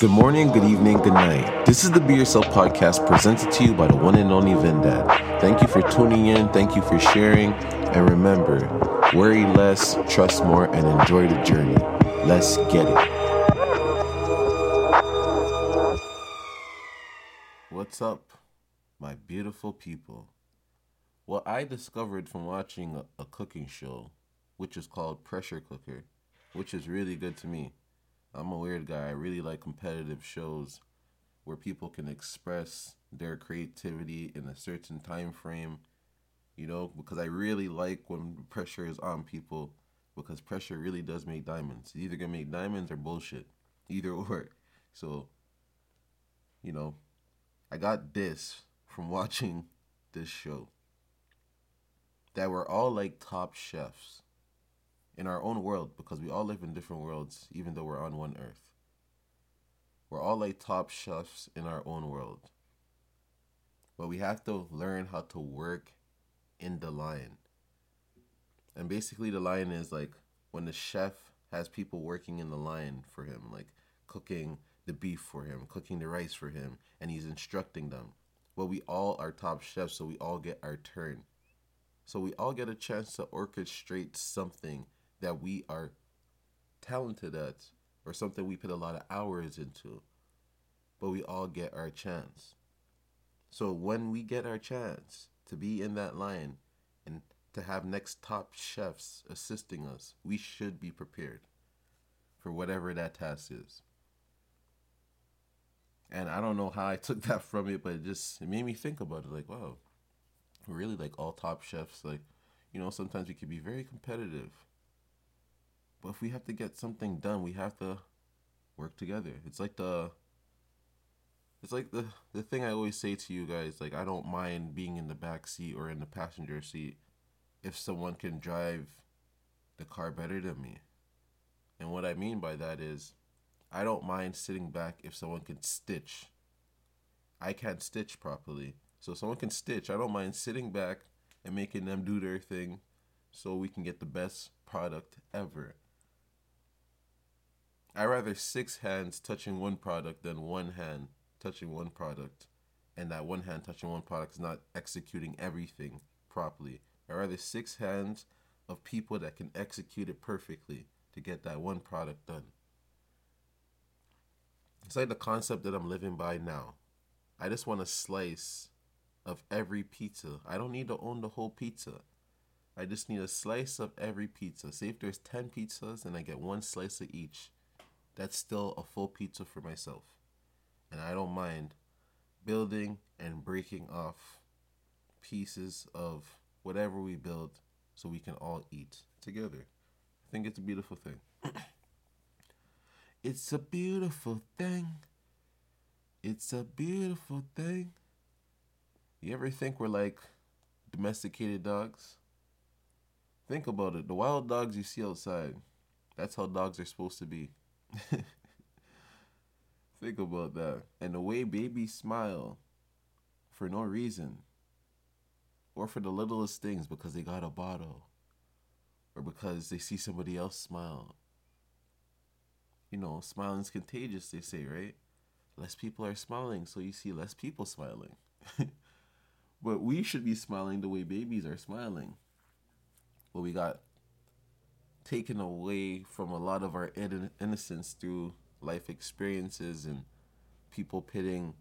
Good morning, good evening, good night. This is the Be Yourself podcast presented to you by the one and only Vendad. Thank you for tuning in, thank you for sharing, and remember worry less, trust more, and enjoy the journey. Let's get it. What's up, my beautiful people? Well, I discovered from watching a, a cooking show, which is called Pressure Cooker, which is really good to me. I'm a weird guy. I really like competitive shows where people can express their creativity in a certain time frame, you know, because I really like when pressure is on people because pressure really does make diamonds. It's either gonna make diamonds or bullshit. Either or. So, you know, I got this from watching this show. That we're all like top chefs in our own world because we all live in different worlds, even though we're on one earth. We're all like top chefs in our own world. But we have to learn how to work in the line. And basically, the line is like when the chef has people working in the line for him, like cooking the beef for him, cooking the rice for him, and he's instructing them. Well, we all are top chefs, so we all get our turn. So we all get a chance to orchestrate something that we are talented at or something we put a lot of hours into. But we all get our chance. So when we get our chance to be in that line and to have next top chefs assisting us, we should be prepared for whatever that task is. And I don't know how I took that from it, but it just it made me think about it. Like, wow, really, like all top chefs, like, you know, sometimes we can be very competitive but if we have to get something done, we have to work together. It's like the it's like the the thing I always say to you guys, like I don't mind being in the back seat or in the passenger seat if someone can drive the car better than me. And what I mean by that is I don't mind sitting back if someone can stitch. I can't stitch properly. So if someone can stitch. I don't mind sitting back and making them do their thing so we can get the best product ever. I rather six hands touching one product than one hand touching one product, and that one hand touching one product is not executing everything properly. I rather six hands of people that can execute it perfectly to get that one product done. It's like the concept that I'm living by now. I just want a slice of every pizza. I don't need to own the whole pizza. I just need a slice of every pizza. Say if there's 10 pizzas and I get one slice of each that's still a full pizza for myself. And I don't mind building and breaking off pieces of whatever we build so we can all eat together. I think it's a beautiful thing. it's a beautiful thing. It's a beautiful thing. You ever think we're like domesticated dogs? Think about it. The wild dogs you see outside, that's how dogs are supposed to be. Think about that. And the way babies smile for no reason, or for the littlest things because they got a bottle, or because they see somebody else smile. You know, smiling's contagious, they say, right? Less people are smiling, so you see less people smiling. but we should be smiling the way babies are smiling. But we got taken away from a lot of our innocence through life experiences and people pitting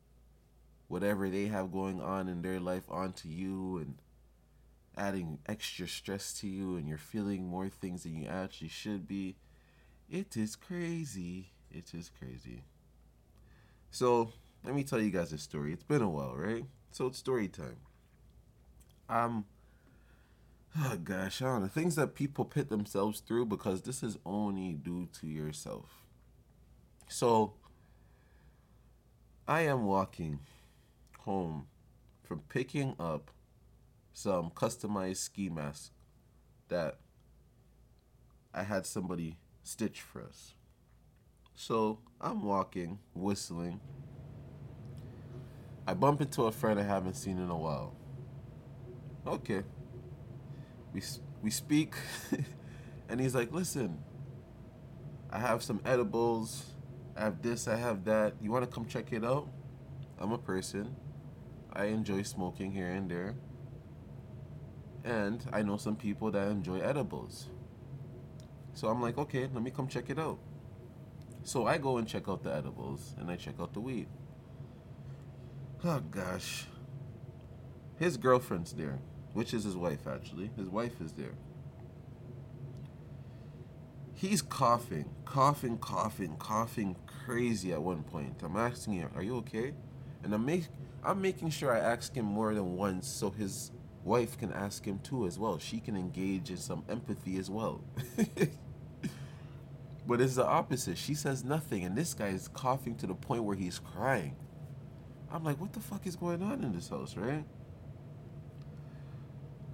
whatever they have going on in their life onto you and adding extra stress to you and you're feeling more things than you actually should be. It is crazy. It is crazy. So, let me tell you guys a story. It's been a while, right? So, it's story time. Um oh gosh, I don't. Things that people put themselves through because this is only due to yourself. So, I am walking home from picking up some customized ski mask that I had somebody stitch for us. So I'm walking, whistling. I bump into a friend I haven't seen in a while. Okay, we we speak, and he's like, "Listen, I have some edibles. I have this, I have that. You want to come check it out? I'm a person. I enjoy smoking here and there. And I know some people that enjoy edibles. So I'm like, okay, let me come check it out. So I go and check out the edibles and I check out the weed. Oh gosh. His girlfriend's there, which is his wife actually. His wife is there. He's coughing, coughing, coughing, coughing crazy at one point. I'm asking him, "Are you okay?" And I'm make, I'm making sure I ask him more than once so his wife can ask him too as well. She can engage in some empathy as well. but it's the opposite. She says nothing, and this guy is coughing to the point where he's crying. I'm like, what the fuck is going on in this house, right?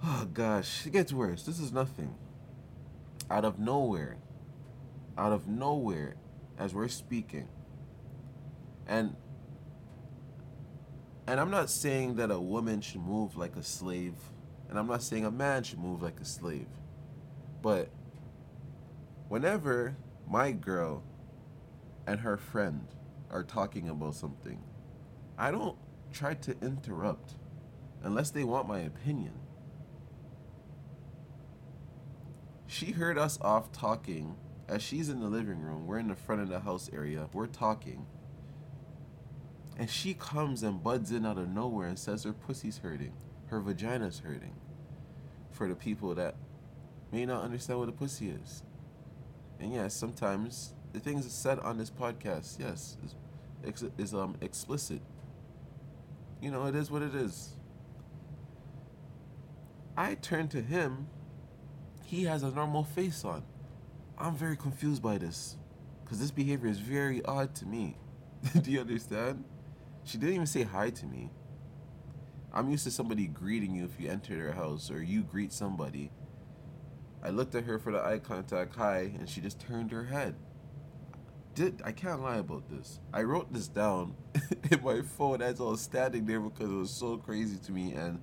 Oh gosh, it gets worse. This is nothing. Out of nowhere, out of nowhere, as we're speaking, and and I'm not saying that a woman should move like a slave, and I'm not saying a man should move like a slave, but whenever my girl and her friend are talking about something, I don't try to interrupt unless they want my opinion. She heard us off talking as she's in the living room. We're in the front of the house area. We're talking. And she comes and buds in out of nowhere and says her pussy's hurting. Her vagina's hurting. For the people that may not understand what a pussy is. And yes, sometimes the things said on this podcast, yes, is, is um explicit. You know, it is what it is. I turn to him. He has a normal face on. I'm very confused by this. Because this behavior is very odd to me. Do you understand? She didn't even say hi to me. I'm used to somebody greeting you if you enter their house or you greet somebody. I looked at her for the eye contact, hi, and she just turned her head. Did I can't lie about this. I wrote this down in my phone as I was standing there because it was so crazy to me and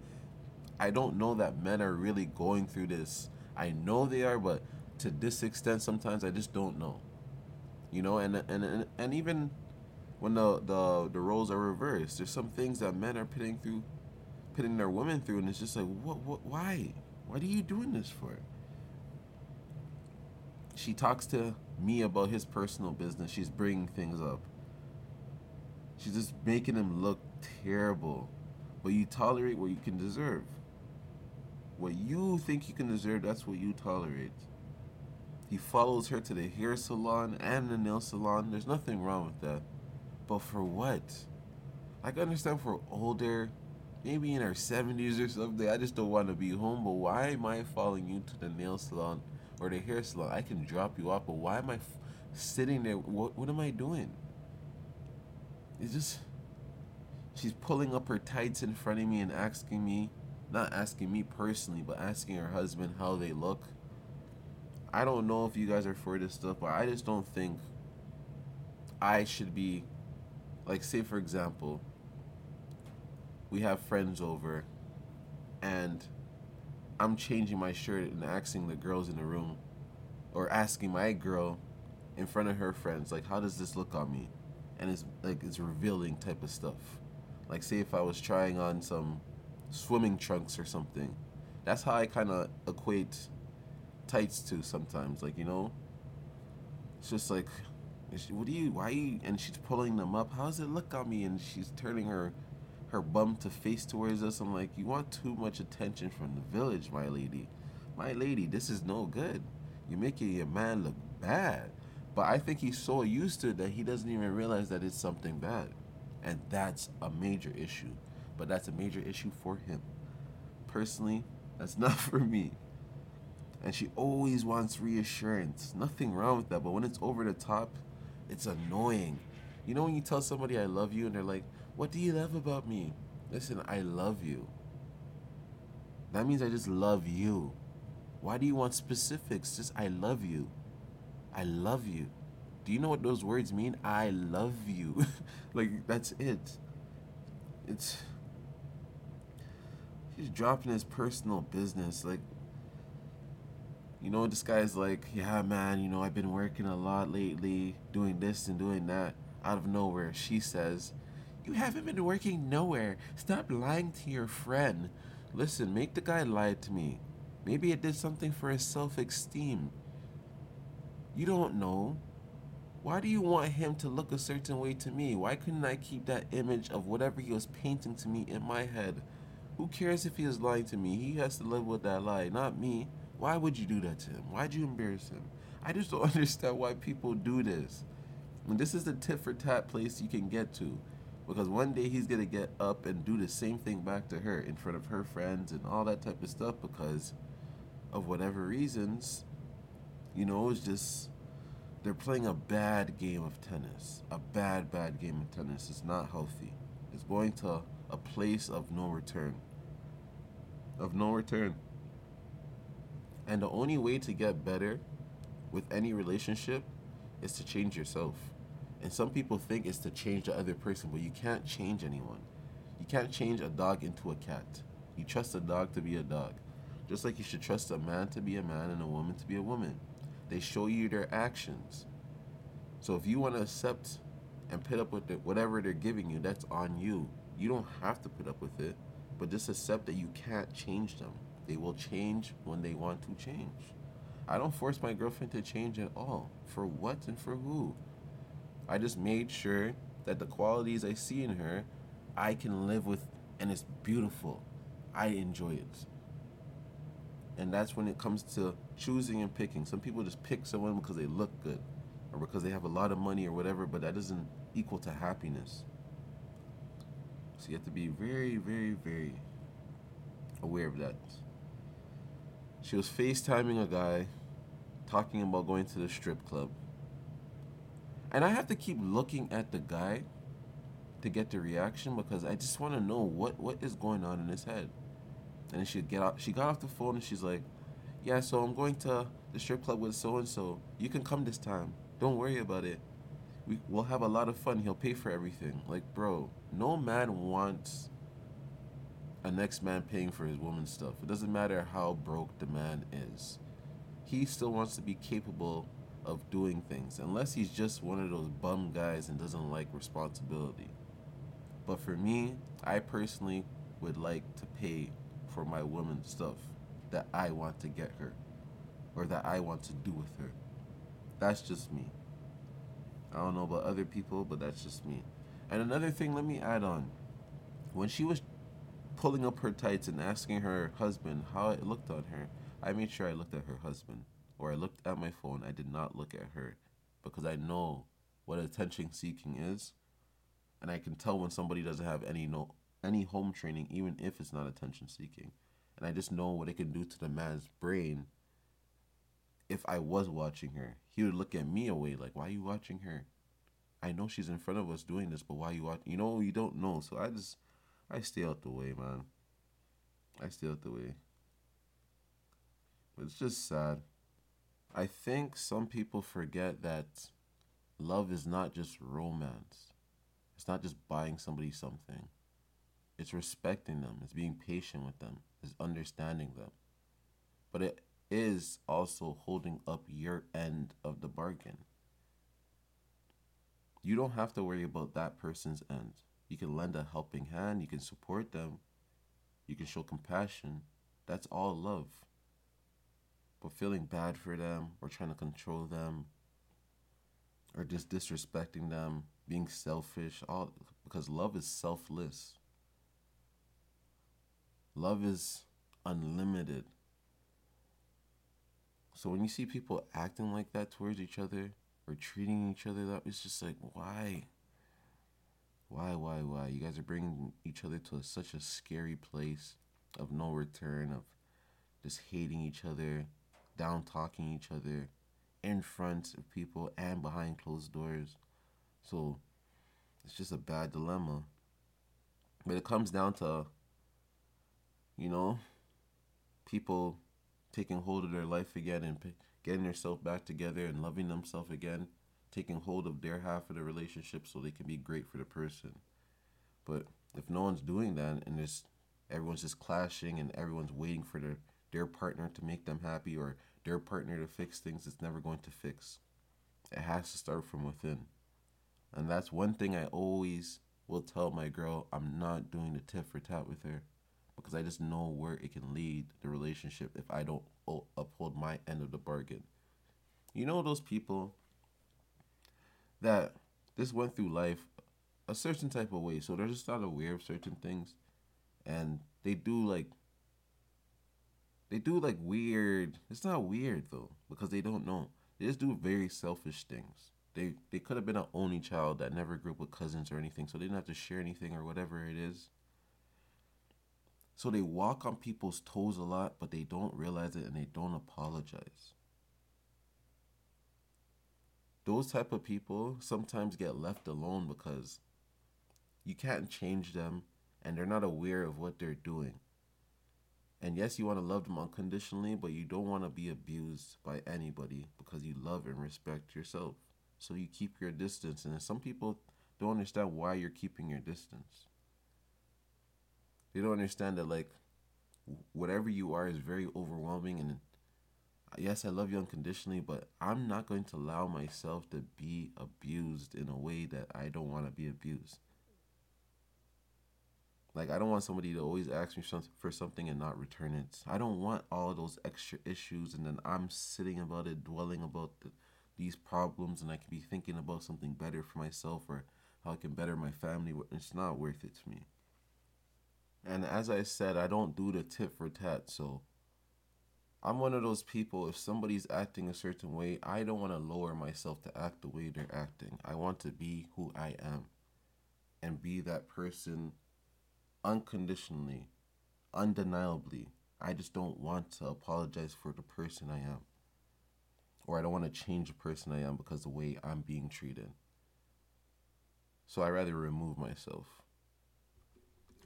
I don't know that men are really going through this. I know they are, but to this extent sometimes I just don't know. You know, and and and, and even when the, the the roles are reversed. There's some things that men are putting through, putting their women through, and it's just like, what, what, why, what are you doing this for? She talks to me about his personal business. She's bringing things up. She's just making him look terrible. But you tolerate what you can deserve. What you think you can deserve, that's what you tolerate. He follows her to the hair salon and the nail salon. There's nothing wrong with that. But for what? I can understand for older, maybe in our 70s or something, I just don't want to be home. But why am I following you to the nail salon or the hair salon? I can drop you off, but why am I f- sitting there? What, what am I doing? It's just. She's pulling up her tights in front of me and asking me, not asking me personally, but asking her husband how they look. I don't know if you guys are for this stuff, but I just don't think I should be like say for example we have friends over and i'm changing my shirt and asking the girls in the room or asking my girl in front of her friends like how does this look on me and it's like it's revealing type of stuff like say if i was trying on some swimming trunks or something that's how i kind of equate tights to sometimes like you know it's just like what do you? Why you? And she's pulling them up. How does it look on me? And she's turning her her bum to face towards us. I'm like, you want too much attention from the village, my lady. My lady, this is no good. You're making your man look bad. But I think he's so used to it that he doesn't even realize that it's something bad. And that's a major issue. But that's a major issue for him. Personally, that's not for me. And she always wants reassurance. Nothing wrong with that. But when it's over the top, it's annoying. You know when you tell somebody I love you and they're like, "What do you love about me?" Listen, I love you. That means I just love you. Why do you want specifics? Just I love you. I love you. Do you know what those words mean? I love you. like that's it. It's he's dropping his personal business like You know, this guy's like, yeah, man, you know, I've been working a lot lately, doing this and doing that. Out of nowhere, she says, You haven't been working nowhere. Stop lying to your friend. Listen, make the guy lie to me. Maybe it did something for his self esteem. You don't know. Why do you want him to look a certain way to me? Why couldn't I keep that image of whatever he was painting to me in my head? Who cares if he is lying to me? He has to live with that lie, not me. Why would you do that to him? Why'd you embarrass him? I just don't understand why people do this. And this is the tit for tat place you can get to. Because one day he's gonna get up and do the same thing back to her in front of her friends and all that type of stuff because of whatever reasons, you know, it's just they're playing a bad game of tennis. A bad, bad game of tennis. It's not healthy. It's going to a place of no return. Of no return. And the only way to get better with any relationship is to change yourself. And some people think it's to change the other person, but you can't change anyone. You can't change a dog into a cat. You trust a dog to be a dog. Just like you should trust a man to be a man and a woman to be a woman. They show you their actions. So if you want to accept and put up with it, whatever they're giving you, that's on you. You don't have to put up with it, but just accept that you can't change them. They will change when they want to change. I don't force my girlfriend to change at all. For what and for who? I just made sure that the qualities I see in her, I can live with, and it's beautiful. I enjoy it. And that's when it comes to choosing and picking. Some people just pick someone because they look good or because they have a lot of money or whatever, but that doesn't equal to happiness. So you have to be very, very, very aware of that. She was FaceTiming a guy talking about going to the strip club. And I have to keep looking at the guy to get the reaction because I just want to know what, what is going on in his head. And she get she got off the phone and she's like, "Yeah, so I'm going to the strip club with so and so. You can come this time. Don't worry about it. We we'll have a lot of fun. He'll pay for everything." Like, bro, no man wants a next man paying for his woman's stuff. It doesn't matter how broke the man is. He still wants to be capable of doing things, unless he's just one of those bum guys and doesn't like responsibility. But for me, I personally would like to pay for my woman's stuff that I want to get her or that I want to do with her. That's just me. I don't know about other people, but that's just me. And another thing, let me add on. When she was pulling up her tights and asking her husband how it looked on her, I made sure I looked at her husband or I looked at my phone. I did not look at her because I know what attention seeking is. And I can tell when somebody doesn't have any no any home training, even if it's not attention seeking. And I just know what it can do to the man's brain if I was watching her. He would look at me away like, why are you watching her? I know she's in front of us doing this, but why you watch? You know, you don't know. So I just, I stay out the way, man. I stay out the way. But it's just sad. I think some people forget that love is not just romance. It's not just buying somebody something. It's respecting them, it's being patient with them, it's understanding them. But it is also holding up your end of the bargain. You don't have to worry about that person's end. You can lend a helping hand, you can support them, you can show compassion. That's all love. But feeling bad for them or trying to control them or just disrespecting them, being selfish, all because love is selfless. Love is unlimited. So when you see people acting like that towards each other or treating each other that, it's just like, why? Why, why, why? You guys are bringing each other to such a scary place of no return, of just hating each other, down talking each other in front of people and behind closed doors. So it's just a bad dilemma. But it comes down to you know, people taking hold of their life again and p- getting themselves back together and loving themselves again, taking hold of their half of the relationship so they can be great for the person. But if no one's doing that and there's everyone's just clashing and everyone's waiting for the their partner to make them happy or their partner to fix things, it's never going to fix. It has to start from within. And that's one thing I always will tell my girl I'm not doing the tit for tat with her because I just know where it can lead the relationship if I don't uphold my end of the bargain. You know those people that just went through life a certain type of way, so they're just not aware of certain things, and they do like they do like weird. It's not weird though because they don't know. They just do very selfish things. They they could have been an only child that never grew up with cousins or anything, so they didn't have to share anything or whatever it is. So they walk on people's toes a lot, but they don't realize it and they don't apologize. Those type of people sometimes get left alone because you can't change them and they're not aware of what they're doing. And yes, you want to love them unconditionally, but you don't want to be abused by anybody because you love and respect yourself. So you keep your distance. And some people don't understand why you're keeping your distance. They don't understand that, like, whatever you are is very overwhelming. And yes, I love you unconditionally, but I'm not going to allow myself to be abused in a way that I don't want to be abused. Like I don't want somebody to always ask me for something and not return it. I don't want all those extra issues and then I'm sitting about it, dwelling about the, these problems, and I could be thinking about something better for myself or how I can better my family. It's not worth it to me. And as I said, I don't do the tit for tat. So I'm one of those people, if somebody's acting a certain way, I don't want to lower myself to act the way they're acting. I want to be who I am and be that person unconditionally, undeniably. I just don't want to apologize for the person I am. Or I don't want to change the person I am because of the way I'm being treated. So I rather remove myself.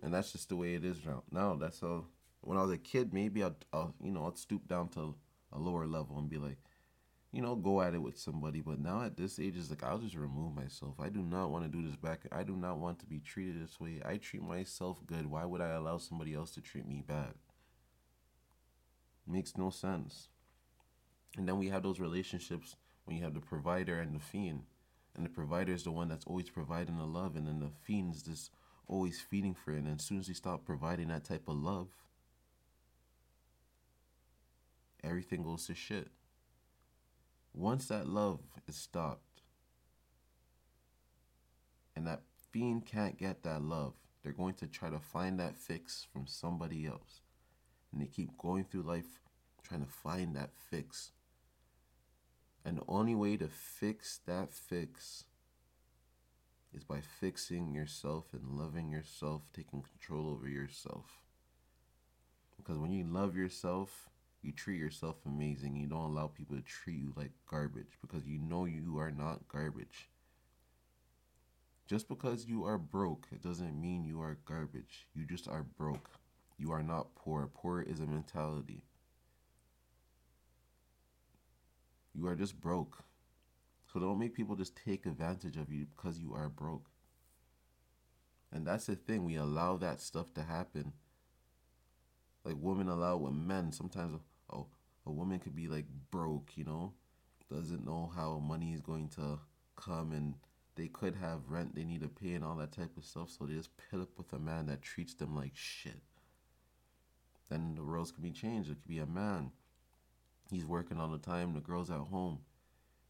And that's just the way it is now. Now that's how. When I was a kid, maybe I'd, I'll, you know, I'd stoop down to a lower level and be like, you know, go at it with somebody. But now at this age, it's like I'll just remove myself. I do not want to do this back. I do not want to be treated this way. I treat myself good. Why would I allow somebody else to treat me bad? Makes no sense. And then we have those relationships when you have the provider and the fiend. And the provider is the one that's always providing the love, and then the fiend is just always feeding for it. And as soon as they stop providing that type of love, everything goes to shit. Once that love is stopped and that fiend can't get that love, they're going to try to find that fix from somebody else. And they keep going through life trying to find that fix. And the only way to fix that fix is by fixing yourself and loving yourself, taking control over yourself. Because when you love yourself, you treat yourself amazing. You don't allow people to treat you like garbage because you know you are not garbage. Just because you are broke, it doesn't mean you are garbage. You just are broke. You are not poor. Poor is a mentality. You are just broke. So don't make people just take advantage of you because you are broke. And that's the thing. We allow that stuff to happen. Like women allow with men. Sometimes oh, a woman could be like broke, you know, doesn't know how money is going to come and they could have rent they need to pay and all that type of stuff. So they just put up with a man that treats them like shit. Then the roles can be changed. It could be a man. He's working all the time. The girl's at home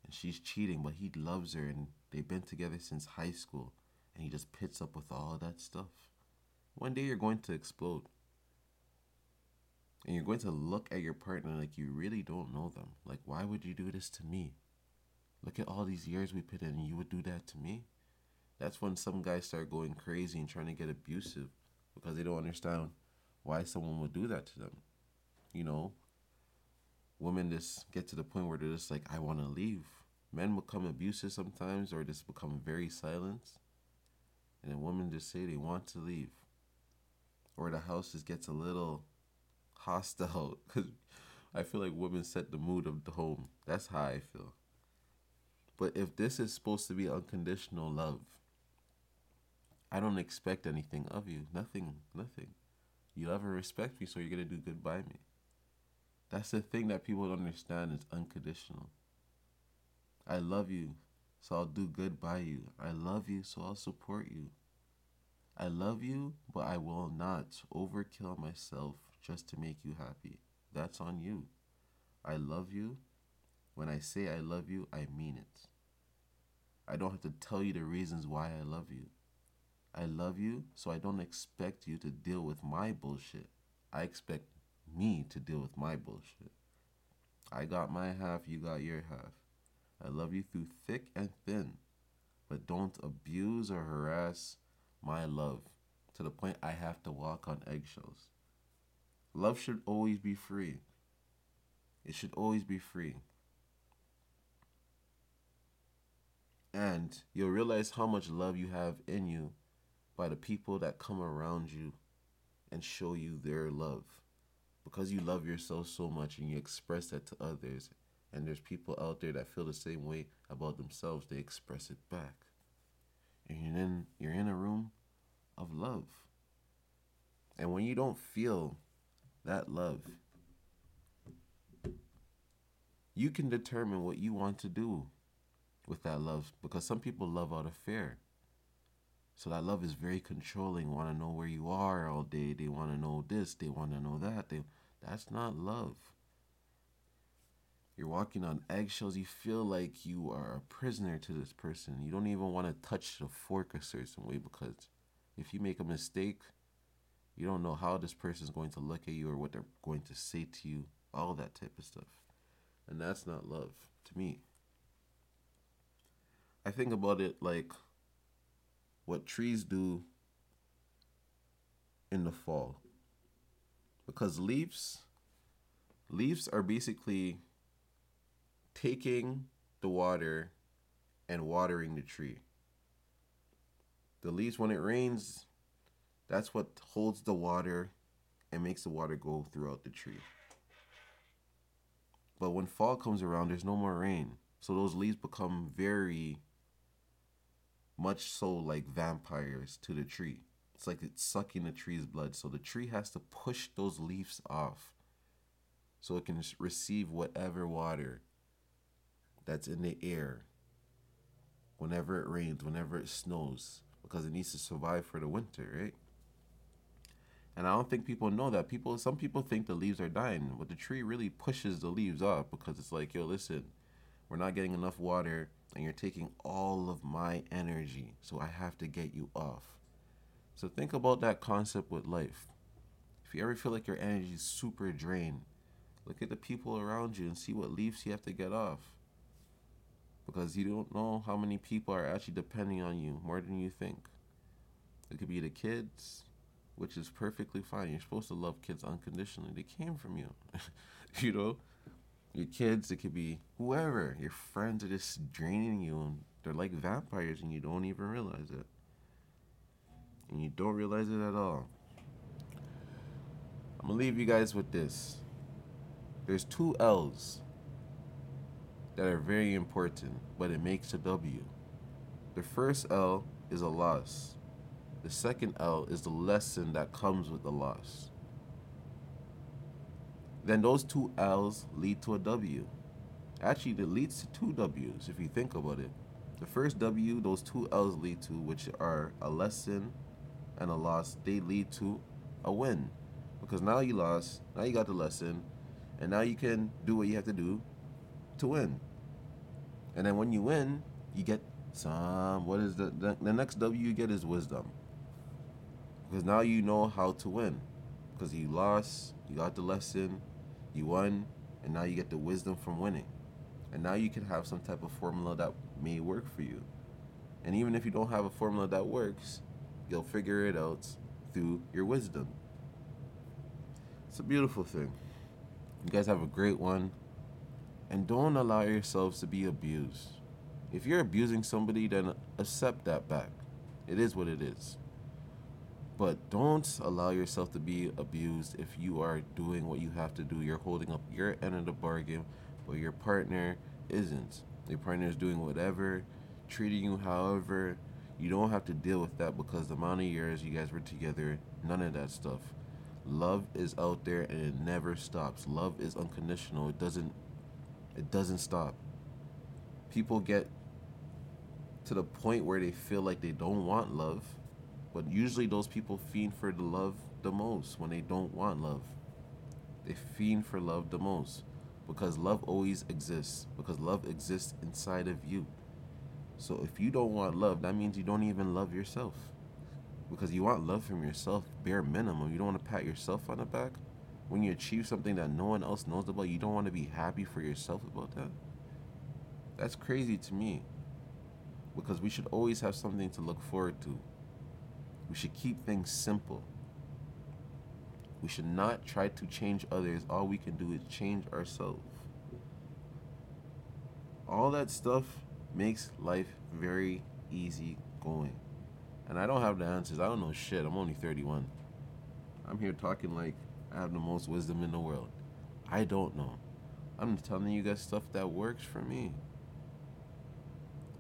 and she's cheating, but he loves her and they've been together since high school. And he just pits up with all that stuff. One day you're going to explode and you're going to look at your partner like you really don't know them. Like, why would you do this to me? Look at all these years we put in, and you would do that to me? That's when some guys start going crazy and trying to get abusive because they don't understand why someone would do that to them. You know, women just get to the point where they're just like, I want to leave. Men become abusive sometimes or just become very silent. And then women just say they want to leave. Or the house just gets a little hostile because I feel like women set the mood of the home. That's how I feel. But if this is supposed to be unconditional love, I don't expect anything of you. Nothing, nothing. You love and respect me, so you're gonna do good by me. That's the thing that people don't understand is unconditional. I love you, so I'll do good by you. I love you, so I'll support you. I love you, but I will not overkill myself just to make you happy. That's on you. I love you. When I say I love you, I mean it. I don't have to tell you the reasons why I love you. I love you, so I don't expect you to deal with my bullshit. I expect me to deal with my bullshit. I got my half, you got your half. I love you through thick and thin, but don't abuse or harass my love to the point I have to walk on eggshells. Love should always be free. It should always be free. And you'll realize how much love you have in you by the people that come around you and show you their love. Because you love yourself so much and you express that to others, and there's people out there that feel the same way about themselves, they express it back. And you're in, you're in a room of love. And when you don't feel that love, you can determine what you want to do with that love because some people love out of fear. So that love is very controlling, want to know where you are all day. They want to know this, they want to know that. They that's not love. You're walking on eggshells. You feel like you are a prisoner to this person. You don't even want to touch the fork a certain way because if you make a mistake, you don't know how this person is going to look at you or what they're going to say to you, all that type of stuff. And that's not love to me. I think about it like what trees do in the fall. Because leaves leaves are basically taking the water and watering the tree. The leaves when it rains, that's what holds the water and makes the water go throughout the tree. But when fall comes around, there's no more rain. So those leaves become very much so like vampires to the tree. It's like it's sucking the tree's blood. So the tree has to push those leaves off so it can receive whatever water that's in the air whenever it rains, whenever it snows, because it needs to survive for the winter, right? And I don't think people know that. People, some people think the leaves are dying, but the tree really pushes the leaves off because it's like, yo, listen, we're not getting enough water and you're taking all of my energy. So I have to get you off. So think about that concept with life. If you ever feel like your energy is super drained, look at the people around you and see what leaves you have to get off. Because you don't know how many people are actually depending on you more than you think. It could be the kids, which is perfectly fine. You're supposed to love kids unconditionally. They came from you. you know? Your kids, it could be whoever. Your friends are just draining you, and they're like vampires, and you don't even realize it. And you don't realize it at all. I'm gonna leave you guys with this. There's two L's that are very important, but it makes a W. The first L is a loss. The second L is the lesson that comes with the loss then those two L's lead to a W. Actually, it leads to two W's if you think about it. The first W, those two L's lead to, which are a lesson and a loss, they lead to a win. Because now you lost, now you got the lesson, and now you can do what you have to do to win. And then when you win, you get some, what is the, the, the next W you get is wisdom. Because now you know how to win. Because you lost, you got the lesson, you won, and now you get the wisdom from winning. And now you can have some type of formula that may work for you. And even if you don't have a formula that works, you'll figure it out through your wisdom. It's a beautiful thing. You guys have a great one. And don't allow yourselves to be abused. If you're abusing somebody, then accept that back. It is what it is. But don't allow yourself to be abused if you are doing what you have to do. You're holding up your end of the bargain, but your partner isn't. Your partner is doing whatever, treating you however. You don't have to deal with that because the amount of years you guys were together, none of that stuff. Love is out there and it never stops. Love is unconditional. It doesn't it doesn't stop. People get to the point where they feel like they don't want love, but usually those people fiend for the love the most when they don't want love. They fiend for love the most because love always exists because love exists inside of you. So if you don't want love, that means you don't even love yourself. Because you want love from yourself, bare minimum. You don't want to pat yourself on the back. When you achieve something that no one else knows about, you don't want to be happy for yourself about that. That's crazy to me. Because we should always have something to look forward to. We should keep things simple. We should not try to change others. All we can do is change ourselves. All that stuff makes life very easy going. And I don't have the answers. I don't know shit. I'm only 31. I'm here talking like I have the most wisdom in the world. I don't know. I'm telling you guys stuff that works for me.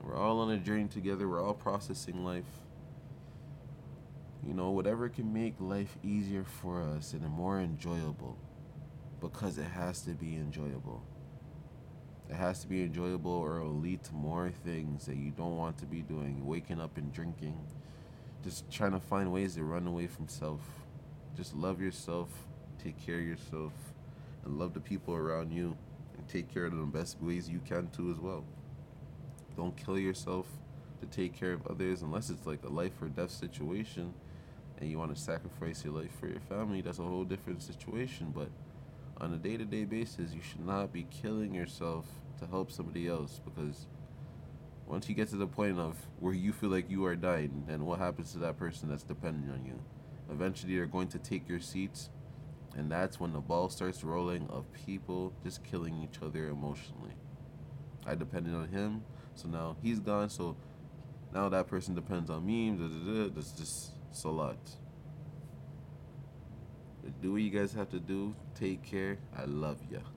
We're all on a journey together. We're all processing life. You know, whatever can make life easier for us and more enjoyable because it has to be enjoyable. It has to be enjoyable or it'll lead to more things that you don't want to be doing. Waking up and drinking. Just trying to find ways to run away from self. Just love yourself, take care of yourself, and love the people around you. And take care of them the best ways you can too as well. Don't kill yourself to take care of others unless it's like a life or death situation and you want to sacrifice your life for your family. That's a whole different situation. But on a day to day basis, you should not be killing yourself to help somebody else because once you get to the point of where you feel like you are dying, then what happens to that person that's depending on you? Eventually, they're going to take your seats, and that's when the ball starts rolling of people just killing each other emotionally. I depended on him, so now he's gone, so now that person depends on me. That's just it's a lot do what you guys have to do. Take care. I love ya.